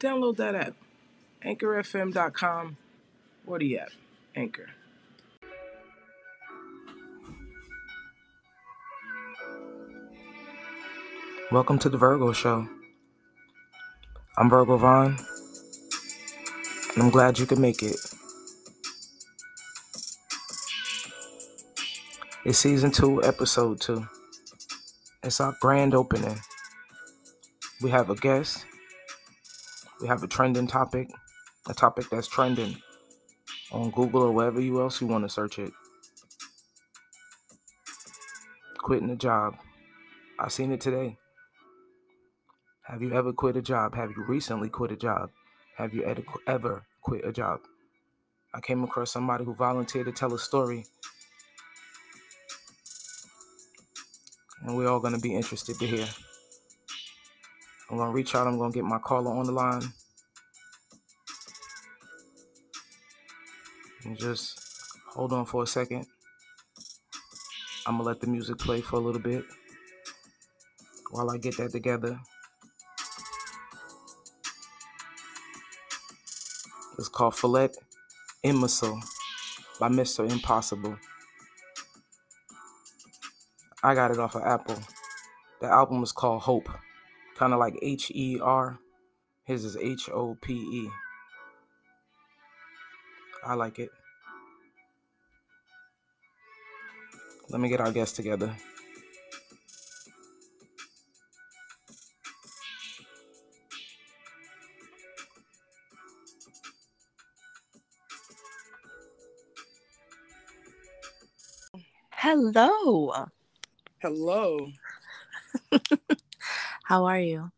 Download that app. AnchorFM.com or the app. Anchor. Welcome to the Virgo Show. I'm Virgo Vaughn, and I'm glad you could make it. It's season two, episode two. It's our grand opening. We have a guest. We have a trending topic, a topic that's trending on Google or wherever you else you want to search it. Quitting a job. I've seen it today. Have you ever quit a job? Have you recently quit a job? Have you ever quit a job? I came across somebody who volunteered to tell a story. And we're all going to be interested to hear. I'm to reach out. I'm to get my caller on the line. And just hold on for a second. I'm to let the music play for a little bit while I get that together. It's called Follette Imbecile by Mr. Impossible. I got it off of Apple. The album is called Hope. Kind of like H E R. His is H O P E. I like it. Let me get our guests together. Hello. Hello. How are you?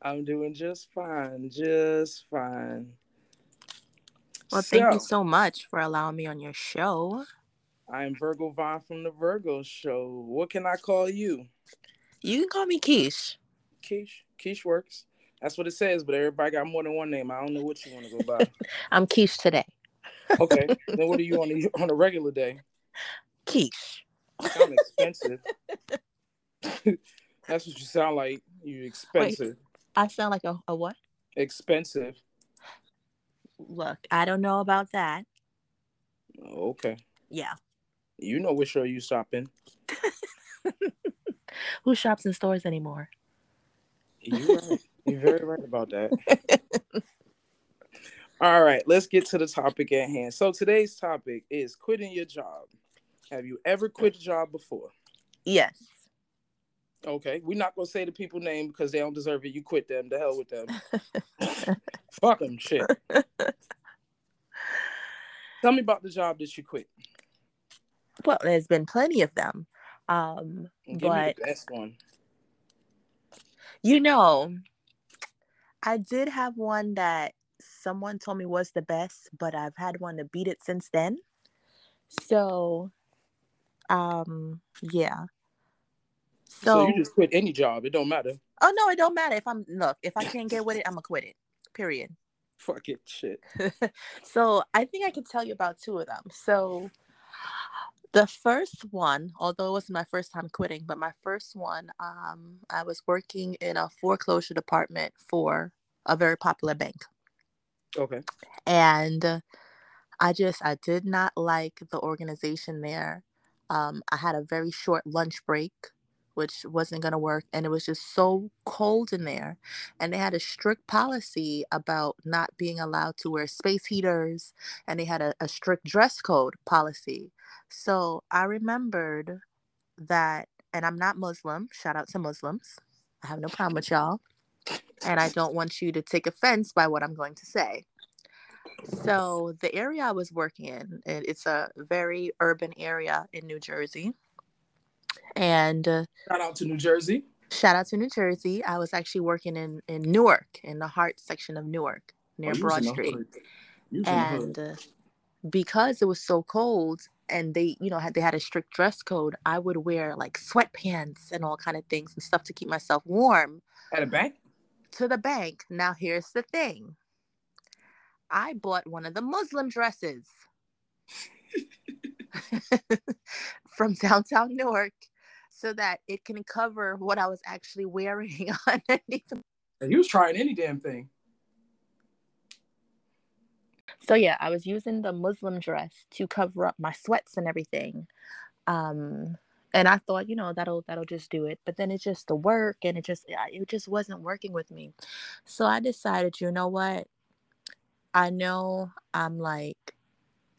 I'm doing just fine. Just fine. Well, so, thank you so much for allowing me on your show. I'm Virgo Vaughn from the Virgo Show. What can I call you? You can call me Keish. Keish. Keish works. That's what it says, but everybody got more than one name. I don't know what you want to go by. I'm Keish today. okay. Then what are you on a, on a regular day? Keish. Sound expensive. That's what you sound like. You expensive. Wait, I sound like a, a what? Expensive. Look, I don't know about that. Okay. Yeah. You know which show you shopping. Who shops in stores anymore? You're right. You're very right about that. All right, let's get to the topic at hand. So today's topic is quitting your job. Have you ever quit a job before? Yes. Okay, we're not gonna say the people name because they don't deserve it. You quit them. The hell with them. Fuck them, shit. Tell me about the job that you quit. Well, there's been plenty of them, um, Give but the best one. You know, I did have one that someone told me was the best, but I've had one to beat it since then. So um, yeah. So, so you just quit any job. It don't matter. Oh no, it don't matter. If I'm look, if I can't get with it, I'm gonna quit it. Period. Fuck it, shit. so I think I can tell you about two of them. So the first one, although it wasn't my first time quitting, but my first one, um, I was working in a foreclosure department for a very popular bank. Okay. And I just I did not like the organization there. Um, I had a very short lunch break, which wasn't going to work. And it was just so cold in there. And they had a strict policy about not being allowed to wear space heaters. And they had a, a strict dress code policy. So I remembered that, and I'm not Muslim. Shout out to Muslims. I have no problem with y'all. And I don't want you to take offense by what I'm going to say. So the area I was working in, it's a very urban area in New Jersey. And uh, shout out to New Jersey. Shout out to New Jersey. I was actually working in in Newark, in the heart section of Newark, near Oh, Broad Street. hood. You was in the hood. And uh, because it was so cold and they, you know, had they had a strict dress code, I would wear like sweatpants and all kind of things and stuff to keep myself warm At a bank? to the bank. Now here's the thing. I bought one of the Muslim dresses from downtown Newark so that it can cover what I was actually wearing underneath. And he was trying any damn thing. So yeah, I was using the Muslim dress to cover up my sweats and everything. Um and I thought, you know, that'll that'll just do it. But then it's just the work and it just it just wasn't working with me. So I decided, you know what? I know I'm like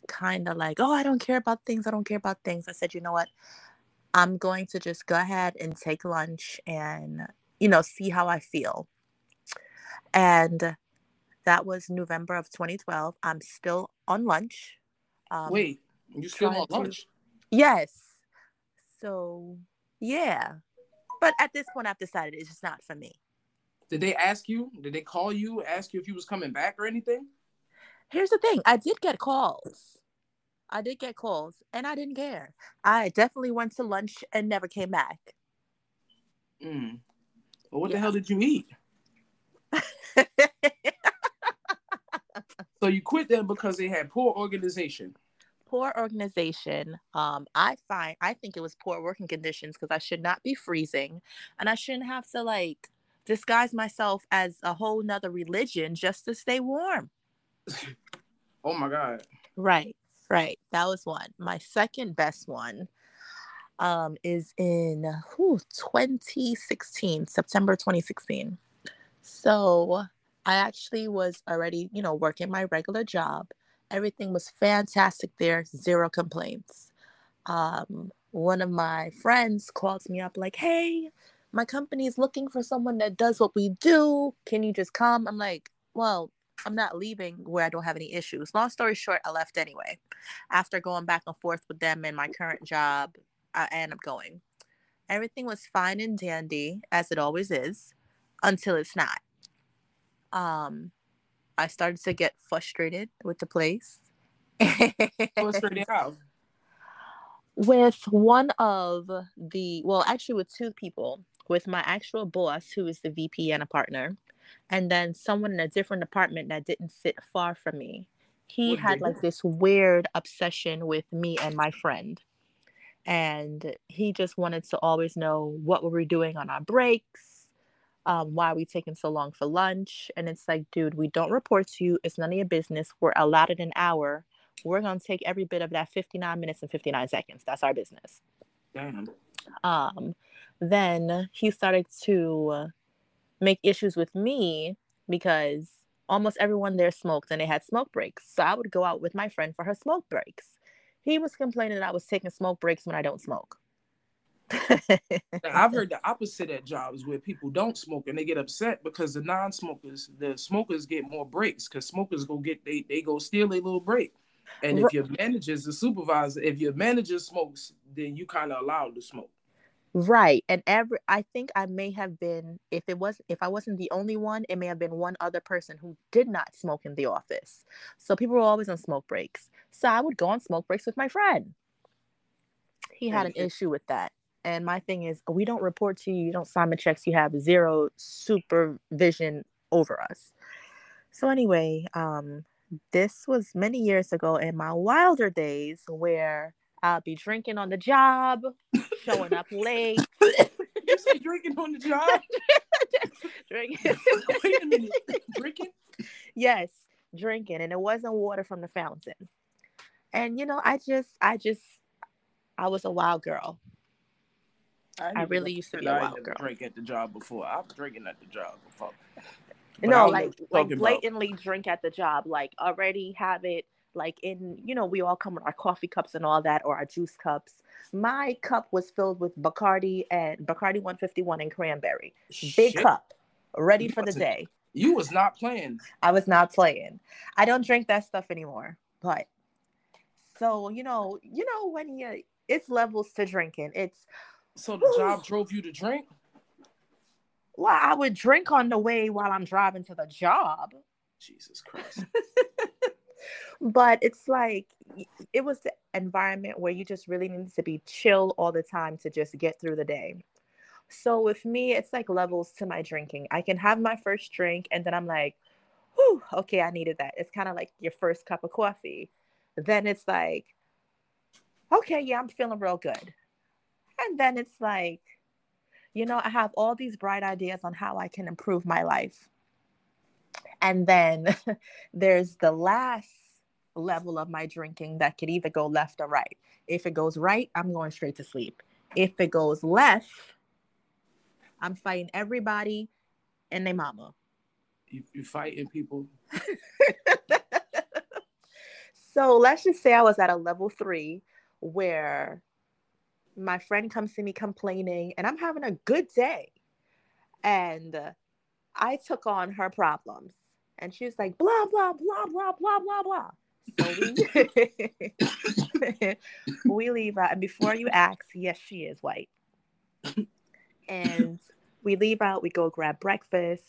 kind of like, oh, I don't care about things. I don't care about things. I said, you know what? I'm going to just go ahead and take lunch and, you know, see how I feel. And that was November of 2012. I'm still on lunch. Um, Wait, you still on to- lunch? Yes. So, yeah. But at this point, I've decided it's just not for me. Did they ask you? Did they call you, ask you if you was coming back or anything? Here's the thing I did get calls. I did get calls and I didn't care. I definitely went to lunch and never came back. Mm. Well, what the hell did you eat? So you quit them because they had poor organization. poor organization. Um, I find I think it was poor working conditions because I should not be freezing and I shouldn't have to like disguise myself as a whole nother religion just to stay warm. Oh my god. Right, right. That was one. My second best one um, is in whew, 2016, September 2016. So I actually was already, you know, working my regular job. Everything was fantastic there, zero complaints. Um, one of my friends called me up like, "Hey, my company is looking for someone that does what we do. Can you just come?" I'm like, "Well, I'm not leaving where I don't have any issues." Long story short, I left anyway. After going back and forth with them in my current job, I ended up going. Everything was fine and dandy as it always is, until it's not. Um, I started to get frustrated with the place. Frustrated with one of the well actually with two people with my actual boss who is the vp and a partner and then someone in a different apartment that didn't sit far from me. He had like this weird obsession with me and my friend. And he just wanted to always know what were we doing on our breaks um, why are we taking so long for lunch? And it's like dude we don't report to you. It's none of your business. We're allotted an hour. We're going to take every bit of that 59 minutes and 59 seconds. That's our business. Damn. um, then he started to uh, make issues with me because almost everyone there smoked and they had smoke breaks. So I would go out with my friend for her smoke breaks. He was complaining that I was taking smoke breaks when I don't smoke. I've heard the opposite at jobs where people don't smoke and they get upset because the non-smokers, the smokers get more breaks because smokers go get they they go steal a little break. And if your manager's the supervisor, if your manager smokes, then you kind of allowed to smoke. Right. And every I think I may have been if it was if I wasn't the only one, it may have been one other person who did not smoke in the office. So people were always on smoke breaks. So I would go on smoke breaks with my friend. He had an issue with that. And my thing is, we don't report to you, you don't sign the checks, you have zero supervision over us. So anyway, um, this was many years ago in my wilder days where I'll be drinking on the job, showing up late, you say drinking on the job? drinking. Wait a minute, drinking? yes, drinking, and it wasn't water from the fountain. And you know, I just, I just, I was a wild girl. ain't I really used to be a wild girl. Drink at the job before. I was drinking at the job before. But no, know like like talking about. blatantly drink at the job, like already have it like in you know we all come with our coffee cups and all that or our juice cups. My cup was filled with Bacardi and Bacardi 151 and cranberry. Big Shit. cup, ready You for the wasn't- day. You was not playing. I was not playing. I don't drink that stuff anymore. But so you know, you know when you it's levels to drinking. It's So the job drove you to drink. Well, I would drink on the way while I'm driving to the job. Jesus Christ. but it's like it was the environment where you just really need to be chill all the time to just get through the day. So with me, it's like levels to my drinking. I can have my first drink and then I'm like, whew, okay, I needed that. It's kind of like your first cup of coffee. Then it's like, okay, yeah, I'm feeling real good. And then it's like, you know, I have all these bright ideas on how I can improve my life. And then there's the last level of my drinking that could either go left or right. If it goes right, I'm going straight to sleep. If it goes left, I'm fighting everybody and their mama. You, you fighting people. so let's just say I was at a level three where my friend comes to me complaining and I'm having a good day. And I took on her problems. And she was like, blah, blah, blah, blah, blah, blah, blah. So we, we leave out. And before you ask, yes, she is white. And we leave out, we go grab breakfast.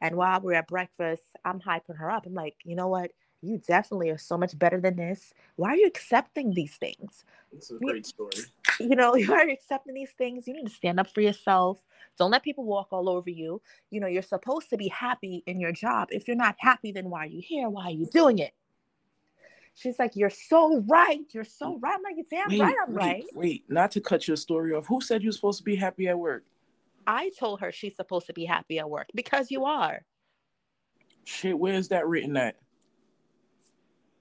And while we're at breakfast, I'm hyping her up. I'm like, you know what? You definitely are so much better than this. Why are you accepting these things? It's a great story. You know, you are accepting these things. You need to stand up for yourself. Don't let people walk all over you. You know, you're supposed to be happy in your job. If you're not happy, then why are you here? Why are you doing it? She's like, You're so right. You're so right. I'm like, Damn wait, right, I'm wait, right. Wait, not to cut your story off. Who said you're supposed to be happy at work? I told her she's supposed to be happy at work because you are. Shit, where's that written at?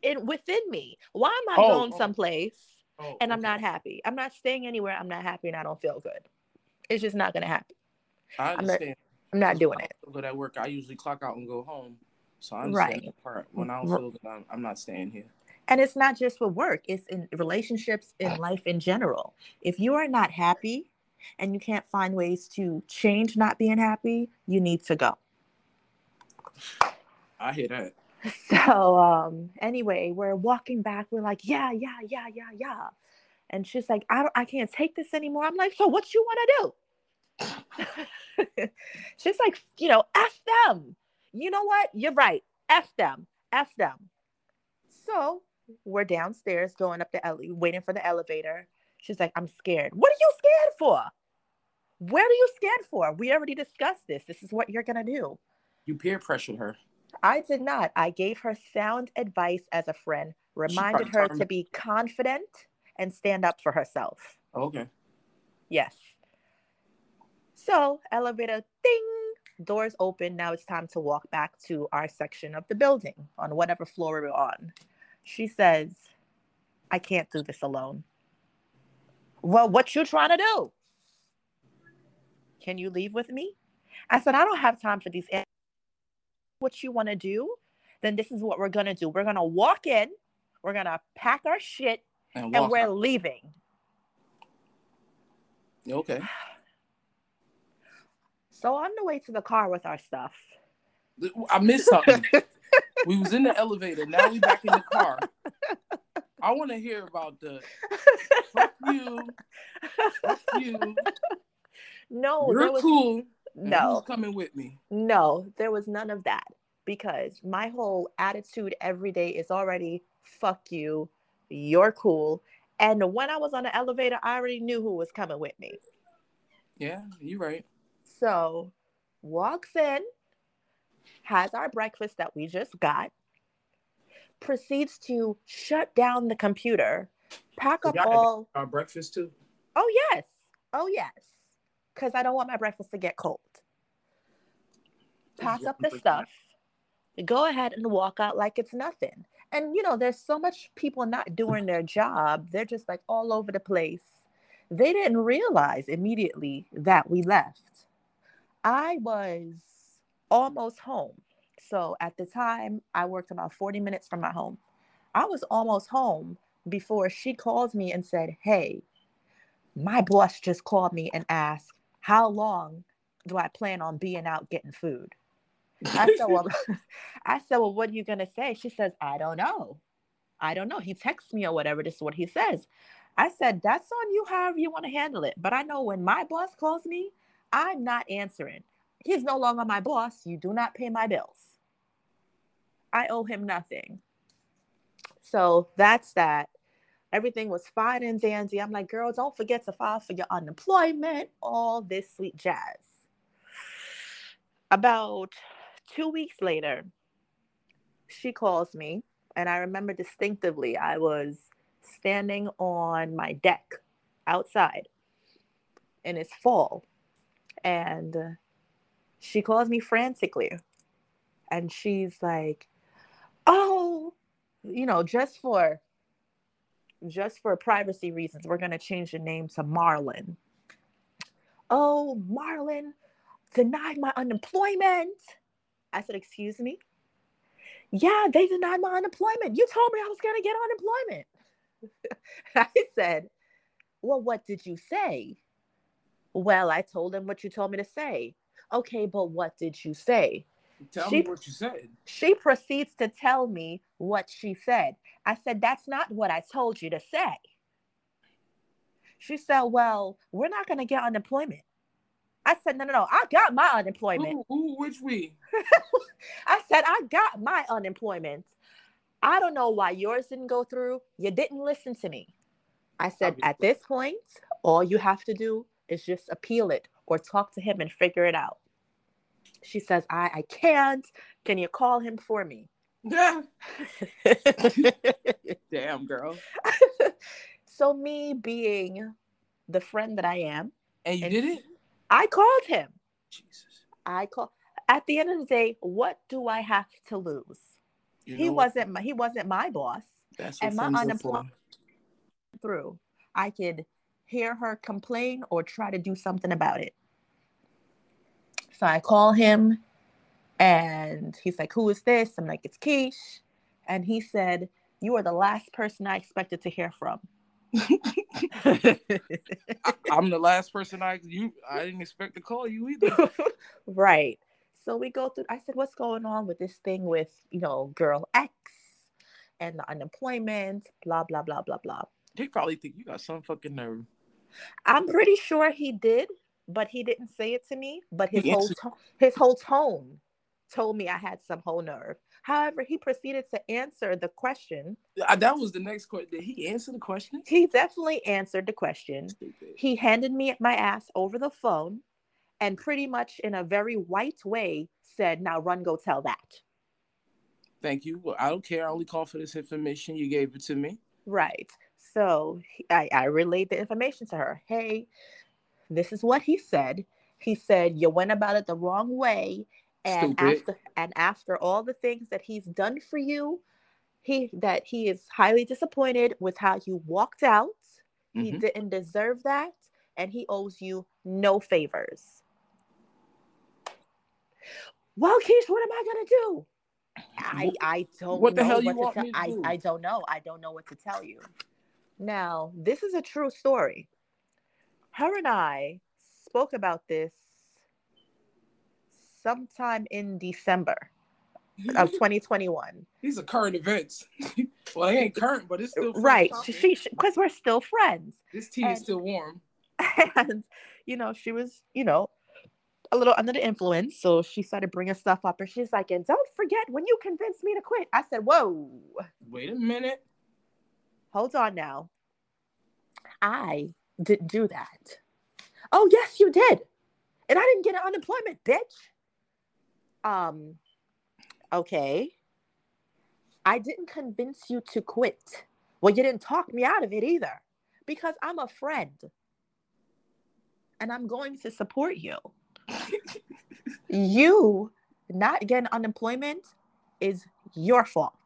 In within me. Why am I oh, going oh. someplace oh, and I'm not happy? I'm not staying anywhere. I'm not happy and I don't feel good. It's just not gonna happen. I understand. I'm not, I'm not doing it. Good at work. I usually clock out and go home. So I understand right. part. When I don't feel good, I'm, I'm not staying here. And it's not just with work, it's in relationships, in ah. life in general. If you are not happy, and you can't find ways to change not being happy, you need to go. I hear that. So um anyway, we're walking back. We're like, yeah, yeah, yeah, yeah, yeah. And she's like, I don't I can't take this anymore. I'm like, so what you want to do? she's like, you know, F them. You know what? You're right. F them. F them. So we're downstairs going up the ele- waiting for the elevator. She's like, I'm scared. What are you scared for? Where are you scared for? We already discussed this. This is what you're going to do. You peer pressured her. I did not. I gave her sound advice as a friend, reminded her to be confident and stand up for herself. Okay. Yes. So, elevator ding, doors open. Now it's time to walk back to our section of the building on whatever floor we're on. She says, I can't do this alone. Well, what you trying to do? Can you leave with me? I said, I don't have time for these. What you want to do? Then this is what we're going to do. We're going to walk in, we're going to pack our shit, and, and we're out. leaving. Okay. So on the way to the car with our stuff. I missed something. we was in the elevator. Now we back in the car. I want to hear about the fuck you, fuck you. No, you're was, cool. No, coming with me. No, there was none of that because my whole attitude every day is already fuck you, you're cool. And when I was on the elevator, I already knew who was coming with me. Yeah, you're right. So walks in, has our breakfast that we just got, proceeds to shut down the computer, pack up all our breakfast too. Oh yes, oh yes, because I don't want my breakfast to get cold. Pack up the stuff, go ahead and walk out like it's nothing. And you know, there's so much people not doing their job; they're just like all over the place. They didn't realize immediately that we left. I was almost home so at the time, I worked about 40 minutes from my home. I was almost home before she called me and said, Hey, my boss just called me and asked, How long do I plan on being out getting food? I said, Well, I said, Well, what are you gonna say? She says, I don't know. I don't know. He texts me or whatever. This is what he says. I said, That's on you, however you want to handle it. But I know when my boss calls me, I'm not answering. He's no longer my boss. You do not pay my bills. I owe him nothing. So that's that. Everything was fine and dandy. I'm like, girl, don't forget to file for your unemployment, all this sweet jazz. About two weeks later, she calls me, and I remember distinctively I was standing on my deck outside, and it's fall. And she calls me frantically, and she's like, Oh, you know, just for just for privacy reasons, we're going to change the name to Marlon. Oh, Marlon denied my unemployment. I said, Excuse me? Yeah, they denied my unemployment. You told me I was going to get unemployment. I said, Well, what did you say? Well, I told them what you told me to say. Okay, but what did you say? Tell She- me what you said. She proceeds to tell me what she said. I said, That's not what I told you to say. She said, Well, we're not going to get unemployment. I said, No, no, no. I got my unemployment. Ooh, ooh, which we? I said, I got my unemployment. I don't know why yours didn't go through. You didn't listen to me. I said, At this point, all you have to do is just appeal it or talk to him and figure it out. She says, I, I can't. Can you call him for me? Yeah. Damn, girl. so me being the friend that I am, And you And- did it? I called him. Jesus. I call at the end of the day, what do I have to lose? You he wasn't my, he wasn't my boss. That's and my unemployment- Through. I could hear her complain or try to do something about it. So I call him and he's like, Who is this? I'm like, It's Keish. And he said, You are the last person I expected to hear from. I'm the last person I you I didn't expect to call you either. right. So we go through. I said, "What's going on with this thing with you know girl X and the unemployment? Blah blah blah blah blah." He probably think you got some fucking nerve. I'm pretty sure he did, but he didn't say it to me. But his He whole to- his whole tone told me I had some whole nerve. However, he proceeded to answer the question. That was the next question. Did he answer the question? He definitely answered the question. He handed me my ass over the phone, and pretty much in a very white way said, "Now run, go tell that." Thank you. Well, I don't care. I only call for this information. You gave it to me. Right. So I, I relayed the information to her. Hey, this is what he said. He said you went about it the wrong way, and Stupid. after and after all the things that he's done for you, he that he is highly disappointed with how you walked out. He Mhm. didn't deserve that, and he owes you no favors. Well, Keish, what am I gonna do? I I don't what the know hell you what want to me tell. to I do? I don't know. I don't know what to tell you. Now, this is a true story. Her and I spoke about this sometime in December of 2021. These are current events. well, they ain't current, but it's still Right. She because we're still friends. This tea is still warm. and you know she was you know a little under the influence so she started bringing stuff up and she's like and don't forget when you convinced me to quit i said whoa Wait a minute. hold on now i didn't do that oh yes you did and i didn't get an unemployment bitch um okay i didn't convince you to quit. Well you didn't talk me out of it either because i'm a friend. And i'm going to support you. You not getting unemployment is your fault.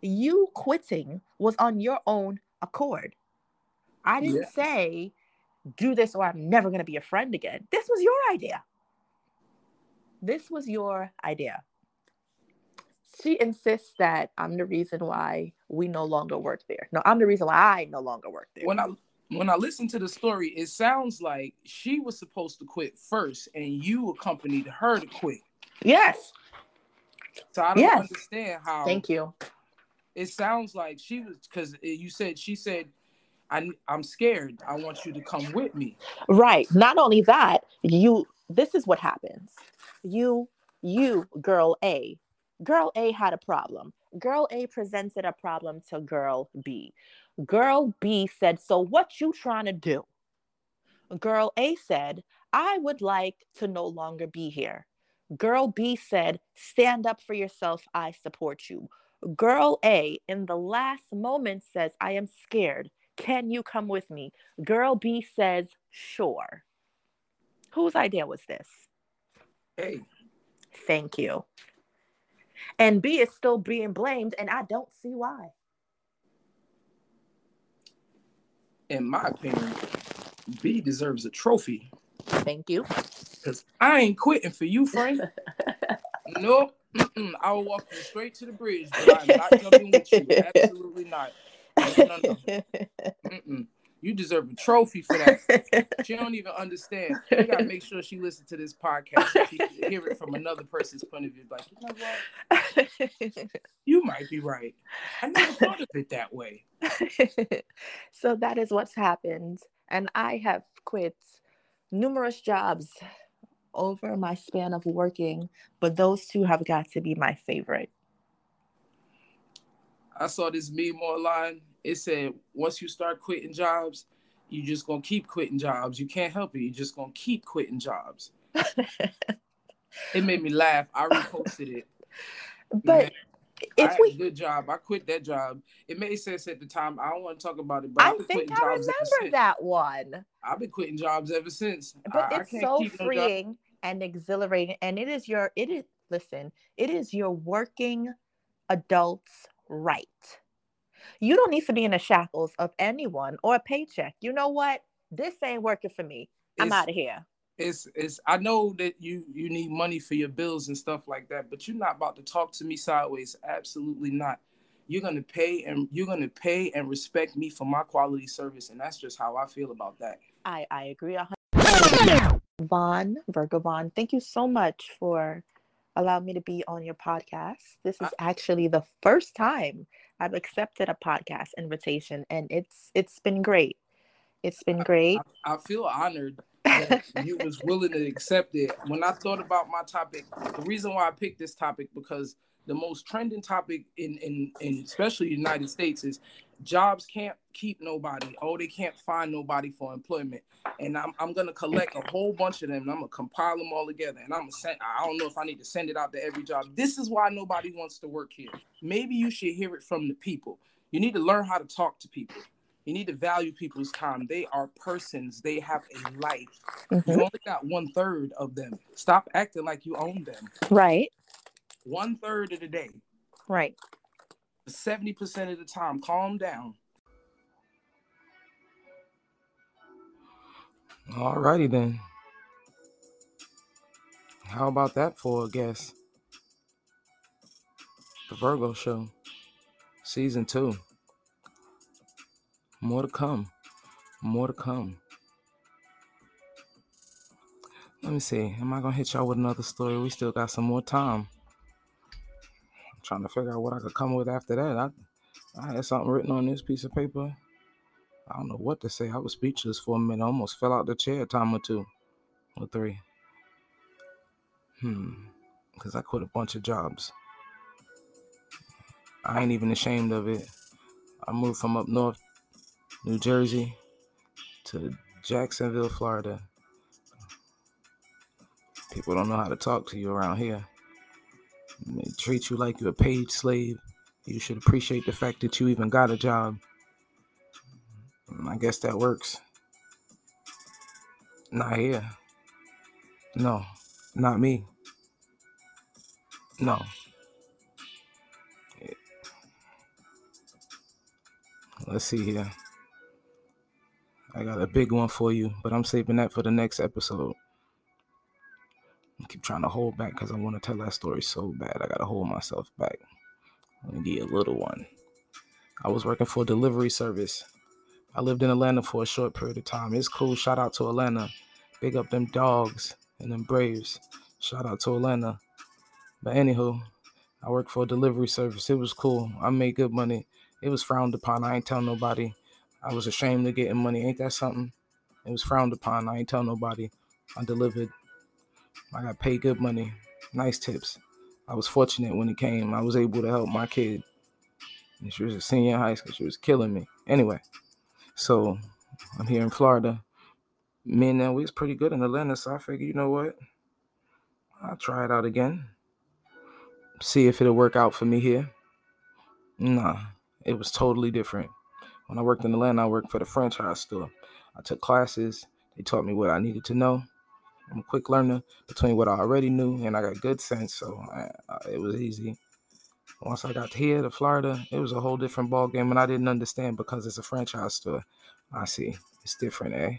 You quitting was on your own accord. I didn't Yeah. say do this or i'm never going to be a friend again. This was your idea this was your idea she insists that i'm the reason why we no longer work there no i'm the reason why i no longer work there When I when I listen to the story, it sounds like she was supposed to quit first, and you accompanied her to quit. yes So I don't Yes. understand how. thank you It sounds like she was because you said she said, "I I'm scared. I want you to come with me." Right. Not only that, you this is what happens. You, you, girl A, girl A had a problem. Girl A presented a problem to girl B. Girl B said, So what you trying to do? Girl A said, I would like to no longer be here. Girl B said, Stand up for yourself. I support you. Girl A, in the last moment, says, I am scared. Can you come with me? Girl B says, Sure. Whose idea was this? Hey. Thank you. And B is still being blamed, and I don't see why. In my opinion, B deserves a trophy. Thank you. Because I ain't quitting for you, Frank. nope. Mm-mm. I will walk you straight to the bridge, but I'm not jumping with you. Absolutely not. No, no, no. You deserve a trophy for that. she don't even understand. You gotta make sure she listens to this podcast. She hear it from another person's point of view. Like, you know what? you might be right. I never thought of it that way. so that is what's happened, and I have quit numerous jobs over my span of working, but those two have got to be my favorite. I saw this meme online. It said once you start quitting jobs, you just gonna keep quitting jobs. You can't help it. You're just gonna keep quitting jobs. it made me laugh. I reposted it. But Man, if we good job, I quit that job. It made sense at the time. I don't want to talk about it, but I think I remember that one. I've been quitting jobs ever since. But I, it's I so freeing no and exhilarating, and it is your it is listen, it is your working adult's right. You don't need to be in the shackles of anyone or a paycheck. You know what? This ain't working for me. I'm out of here. It's it's I know that you you need money for your bills and stuff like that, but you're not about to talk to me sideways. Absolutely not. You're gonna pay and you're gonna pay and respect me for my quality service, and that's just how I feel about that. I I agree. Vaughn Virgo Vaughn, thank you so much for allowing me to be on your podcast. This is ah. actually the first time I've accepted a podcast invitation, and it's it's been great. It's been great. I, I, I feel honored that you was willing to accept it. When I thought about my topic, the reason why I picked this topic because the most trending topic in in, in especially United States is jobs can't keep nobody. Oh, they can't find nobody for employment. And I'm, I'm gonna collect a whole bunch of them and I'm gonna compile them all together. And I'm gonna send I don't know if I need to send it out to every job. This is why nobody wants to work here. Maybe you should hear it from the people. You need to learn how to talk to people. You need to value people's time. They are persons. They have a life. Mm-hmm. You only got one third of them. Stop acting like you own them. Right. One third of the day. Right. 70% of the time. Calm down. Alrighty then. How about that for a guess? The Virgo Show, Season 2. More to come. More to come. Let me see. Am I going to hit y'all with another story? We still got some more time trying to figure out what I could come with after that. I, I had something written on this piece of paper. I don't know what to say. I was speechless for a minute. I almost fell out the chair a time or two or three. Hmm. Because I quit a bunch of jobs. I ain't even ashamed of it. I moved from up north, New Jersey, to Jacksonville, Florida. People don't know how to talk to you around here. They treat you like you're a paid slave. You should appreciate the fact that you even got a job. Mm, I guess that works. Not here. No, not me. No. Let's see here. I got a big one for you, but I'm saving that for the next episode. I keep trying to hold back because I want to tell that story so bad. I gotta hold myself back. Let me give you a little one. I was working for a delivery service. I lived in Atlanta for a short period of time. It's cool. Shout out to Atlanta. Big up them dogs and them Braves. Shout out to Atlanta. But anywho, I worked for a delivery service. It was cool. I made good money. It was frowned upon. I ain't tell nobody. I was ashamed of getting money. Ain't that something? It was frowned upon. I ain't tell nobody. I delivered I got paid good money, nice tips. I was fortunate when it came. I was able to help my kid. And she was a senior in high school. She was killing me. Anyway, so I'm here in Florida. Me and them, we was pretty good in Atlanta, so I figured, you know what? I'll try it out again. See if it'll work out for me here. Nah, it was totally different. When I worked in Atlanta, I worked for the franchise store. I took classes. They taught me what I needed to know. I'm a quick learner between what I already knew, and I got good sense, so I, I, it was easy. Once I got here to Florida, it was a whole different ball game, and I didn't understand because it's a franchise store. I see, it's different, eh?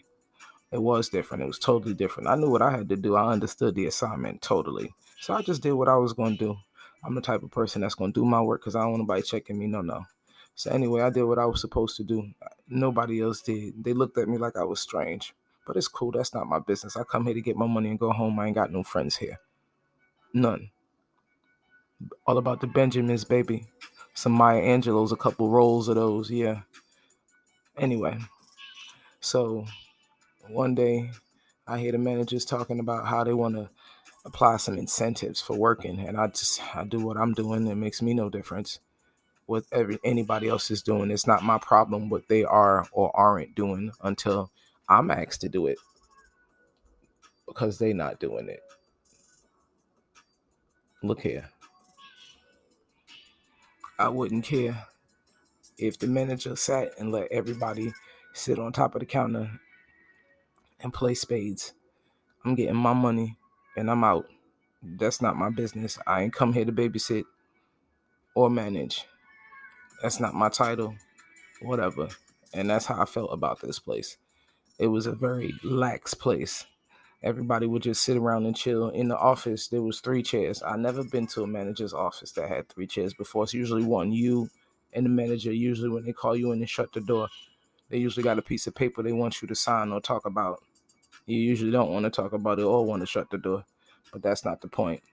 It was different. It was totally different. I knew what I had to do. I understood the assignment totally, so I just did what I was going to do. I'm the type of person that's going to do my work because I don't want nobody checking me. No, no. So anyway, I did what I was supposed to do. Nobody else did. They looked at me like I was strange. But it's cool. That's not my business. I come here to get my money and go home. I ain't got no friends here. None. All about the Benjamins, baby. Some Maya Angelous, a couple rolls of those. Yeah. Anyway, so one day I hear the managers talking about how they want to apply some incentives for working, and I just I do what I'm doing. It makes me no difference what every anybody else is doing. It's not my problem what they are or aren't doing until I'm asked to do it because they not doing it. Look here. I wouldn't care if the manager sat and let everybody sit on top of the counter and play spades. I'm getting my money and I'm out. That's not my business. I ain't come here to babysit or manage. That's not my title. Whatever. And that's how I felt about this place it was a very lax place. Everybody would just sit around and chill. In the office, there was three chairs. I never been to a manager's office that had three chairs before. It's usually one. You and the manager. Usually, when they call you in and shut the door, they usually got a piece of paper they want you to sign or talk about. You usually don't want to talk about it or want to shut the door, but that's not the point.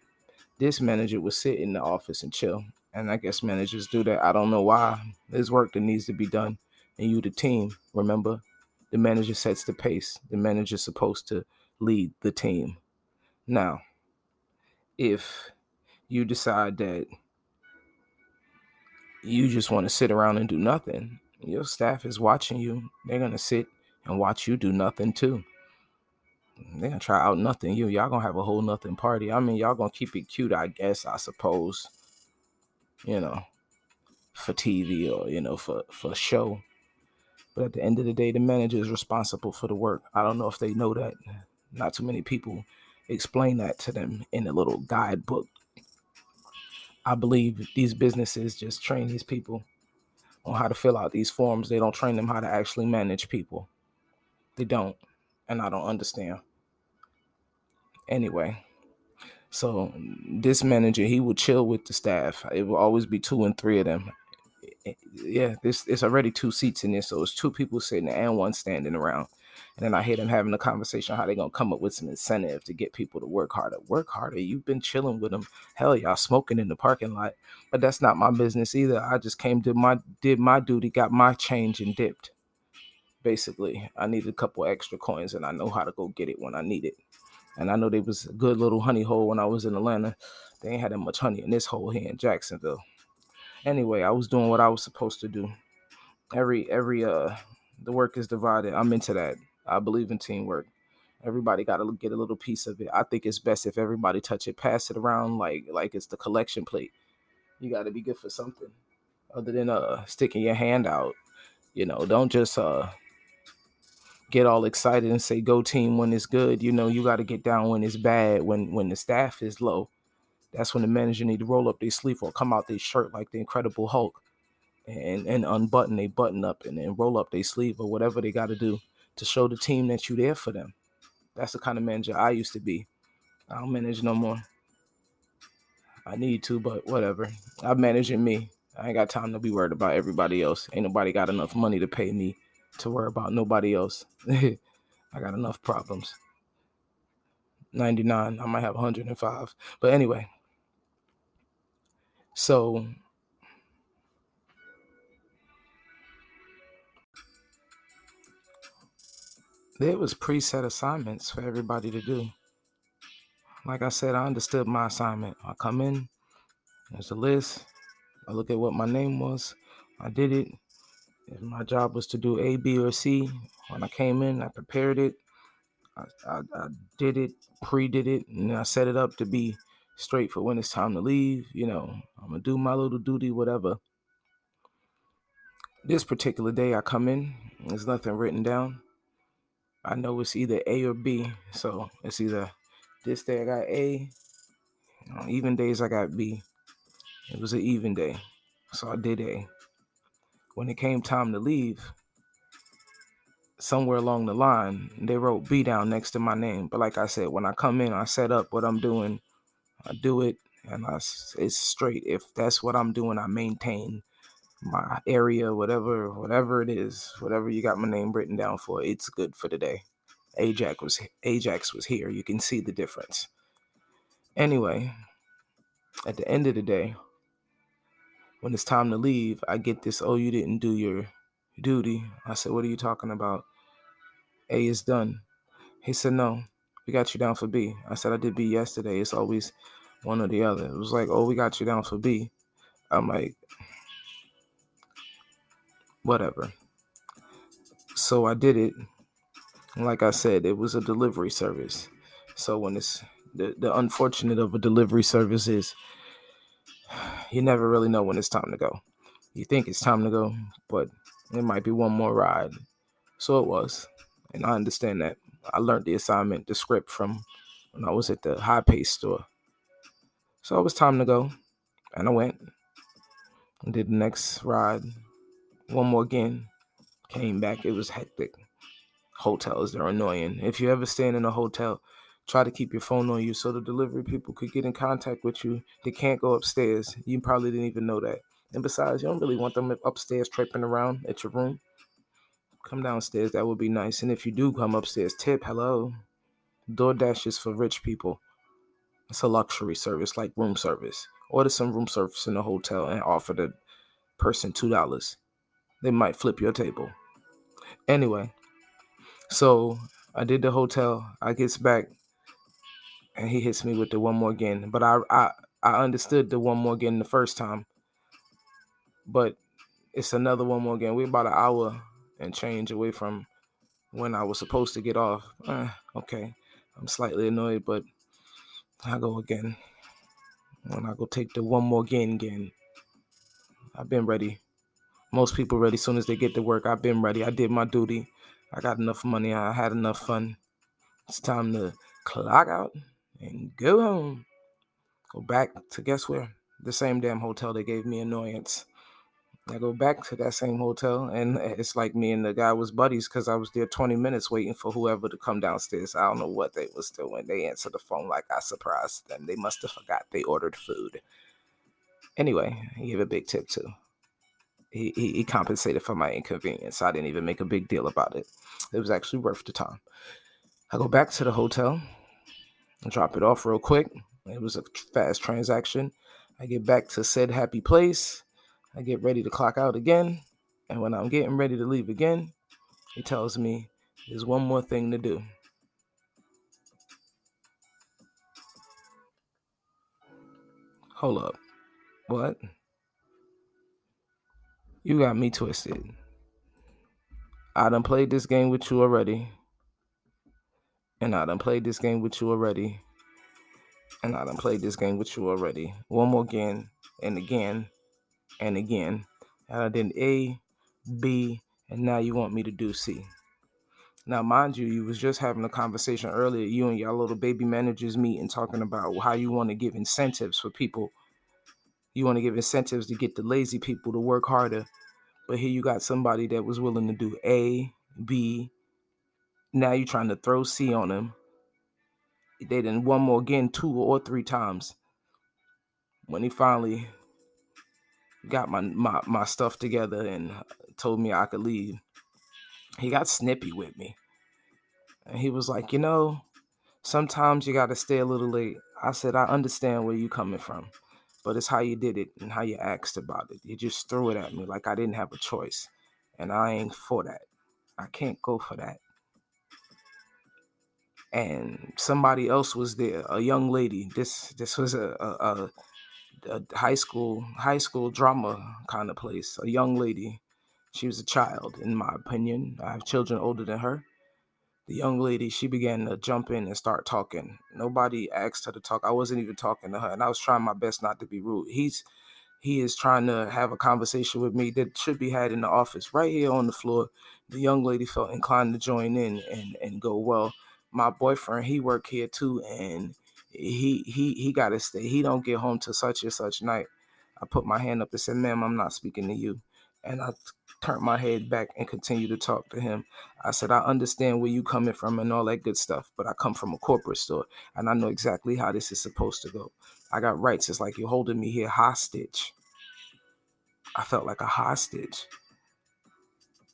This manager would sit in the office and chill, and I guess managers do that. I don't know why. There's work that needs to be done, and you, the team, remember, the manager sets the pace. The manager's supposed to lead the team. Now, if you decide that you just want to sit around and do nothing, your staff is watching you. They're going to sit and watch you do nothing too. They're going to try out nothing you. Y'all going to have a whole nothing party. I mean, y'all going to keep it cute, I guess, I suppose. You know, for TV or, you know, for, for show. But at the end of the day, the manager is responsible for the work. I don't know if they know that. Not too many people explain that to them in a little guidebook. I believe these businesses just train these people on how to fill out these forms. They don't train them how to actually manage people. They don't. And I don't understand. Anyway, so this manager, he would chill with the staff. It will always be two and three of them Eh, yeah, this it's already two seats in there, so it's two people sitting and one standing around. And then I hear them having a conversation how they're gonna come up with some incentive to get people to work harder. Work harder. You've been chilling with them. Hell, y'all smoking in the parking lot, but that's not my business either. I just came to my did my duty, got my change and dipped. Basically, I needed a couple extra coins, and I know how to go get it when I need it. And I know there was a good little honey hole when I was in Atlanta. They ain't had that much honey in this hole here in Jacksonville anyway, I was doing what I was supposed to do. Every every uh the work is divided. I'm into that. I believe in teamwork. Everybody got to get a little piece of it. I think it's best if everybody touch it, pass it around like like it's the collection plate. You got to be good for something other than uh sticking your hand out. You know, don't just uh get all excited and say go team when it's good. You know, you got to get down when it's bad, when when the staff is low that's when the manager need to roll up their sleeve or come out their shirt like the Incredible Hulk and and unbutton a button up and then roll up their sleeve or whatever they got to do to show the team that you there for them. That's the kind of manager I used to be. I don't manage no more. I need to, but whatever. I'm managing me. I ain't got time to be worried about everybody else. Ain't nobody got enough money to pay me to worry about nobody else. I got enough problems. 99, I might have 105. But anyway, so there was preset assignments for everybody to do. like I said, I understood my assignment. I come in, there's a list. I look at what my name was. I did it. If my job was to do A, B, or C, when I came in, I prepared it. I, I, I did it, pre-did it, and I set it up to be straight for when it's time to leave. You know, I'm gonna do my little duty, whatever. This particular day, I come in. There's nothing written down. I know it's either A or B, so it's either this day I got A. On even days I got B. It was an even day, so I did A. When it came time to leave, somewhere along the line, they wrote B down next to my name. But like I said, when I come in, I set up what I'm doing. I do it, and I, it's straight. If that's what I'm doing, I maintain my area, whatever, whatever it is, whatever you got my name written down for, it's good for the day. Ajax was Ajax was here. You can see the difference. Anyway, at the end of the day, when it's time to leave, I get this, oh, you didn't do your duty. I said, what are you talking about? A is done. He said, no, we got you down for B. I said, I did B yesterday. It's always one or the other. It was like, oh, we got you down for B. I'm like, whatever. So I did it. Like I said, it was a delivery service. So when it's the, the unfortunate of a delivery service is you never really know when it's time to go. You think it's time to go, but it might be one more ride. So it was. And I understand that. I learned the assignment, the script from when I was at the high pace store. So it was time to go. And I went and did the next ride. One more again. Came back. It was hectic. Hotels, they're annoying. If you ever staying in a hotel, try to keep your phone on you so the delivery people could get in contact with you. They can't go upstairs. You probably didn't even know that. And besides, you don't really want them upstairs tripping around at your room. Come downstairs, that would be nice. And if you do come upstairs, tip, hello. DoorDash is for rich people. It's a luxury service like room service. Order some room service in a hotel and offer the person $2. They might flip your table. Anyway, so I did the hotel. I gets back and he hits me with the one more again. But I I I understood the one more again the first time. But it's another one more again. We're about an hour and change away from when I was supposed to get off. Uh, okay. I'm slightly annoyed, but I go again. When I go take the one more again again. I've been ready. Most people ready as soon as they get to work. I've been ready. I did my duty. I got enough money. I had enough fun. It's time to clock out and go home. Go back to guess where? The same damn hotel that gave me annoyance. I go back to that same hotel, and it's like me and the guy was buddies because I was there 20 minutes waiting for whoever to come downstairs. I don't know what they was doing. They answered the phone like I surprised them. They must have forgot they ordered food. Anyway, he gave a big tip too. He, he, he compensated for my inconvenience. I didn't even make a big deal about it. It was actually worth the time. I go back to the hotel and drop it off real quick. It was a fast transaction. I get back to said happy place. I get ready to clock out again. And when I'm getting ready to leave again, he tells me there's one more thing to do. Hold up. What? You got me twisted. I done played this game with you already. And I done played this game with you already. And I done played this game with you already. One more again and again and again. And I did A, B, and now you want me to do C. Now, mind you, you was just having a conversation earlier, you and your little baby managers meeting, talking about how you want to give incentives for people. You want to give incentives to get the lazy people to work harder. But here you got somebody that was willing to do A, B. Now you're trying to throw C on them. They did one more again two or three times. When he finally got my, my my stuff together and told me I could leave. He got snippy with me. And he was like, "You know, sometimes you got to stay a little late." I said, "I understand where you coming from, but it's how you did it and how you asked about it. You just threw it at me like I didn't have a choice, and I ain't for that. I can't go for that." and somebody else was there, a young lady. This this was a, a, a, a high school high school drama kind of place. A young lady. She was a child, in my opinion. I have children older than her. The young lady, she began to jump in and start talking. Nobody asked her to talk. I wasn't even talking to her, and I was trying my best not to be rude. He's he is trying to have a conversation with me that should be had in the office right here on the floor. The young lady felt inclined to join in and, and go, Well, my boyfriend, he work here too, and he he he gotta stay. He don't get home till such and such night. I put my hand up and said, Ma'am, I'm not speaking to you. And I turned my head back and continued to talk to him. I said, I understand where you coming from and all that good stuff, but I come from a corporate store and I know exactly how this is supposed to go. I got rights. It's like you're holding me here hostage. I felt like a hostage.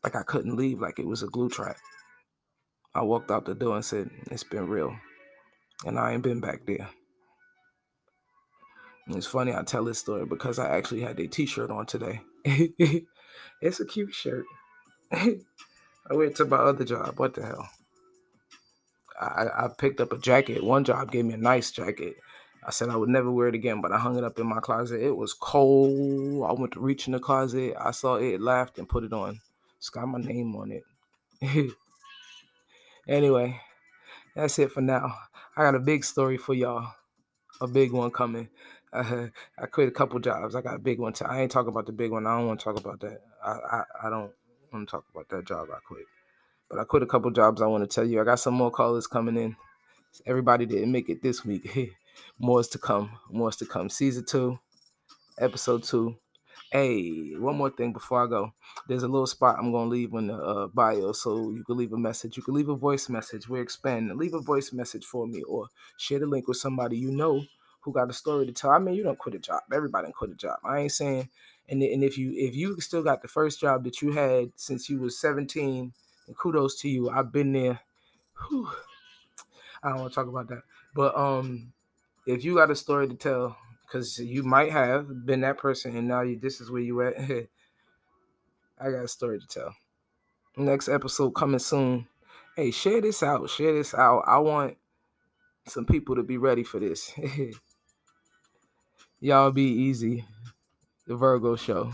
Like I couldn't leave, like it was a glue trap. I walked out the door and said, It's been real. And I ain't been back there. And it's funny I tell this story because I actually had a t shirt on today. it's a cute shirt. I went to my other job. What the hell? I, I picked up a jacket. One job gave me a nice jacket. I said I would never wear it again, but I hung it up in my closet. It was cold. I went to reach in the closet. I saw it, laughed, and put it on. It's got my name on it. anyway, that's it for now. I got a big story for y'all. A big one coming. Uh, I quit a couple jobs. I got a big one. I ain't talking about the big one. I don't want to talk about that. I, I, I don't want to talk about that job I quit. But I quit a couple jobs. I want to tell you. I got some more callers coming in. Everybody didn't make it this week. More is to come. More is to come. Season two, episode two. Hey, one more thing before I go. There's a little spot I'm gonna leave in the uh, bio, so you can leave a message. You can leave a voice message. We're expanding. Leave a voice message for me, or share the link with somebody you know who got a story to tell. I mean, you don't quit a job. Everybody quit a job. I ain't saying. And and if you if you still got the first job that you had since you was 17, and kudos to you. I've been there. Whew. I don't want to talk about that, but um, if you got a story to tell, because you might have been that person and now you this is where you at. I got a story to tell. Next episode coming soon. Hey, share this out. Share this out. I want some people to be ready for this. Y'all be easy. The Virgo Show.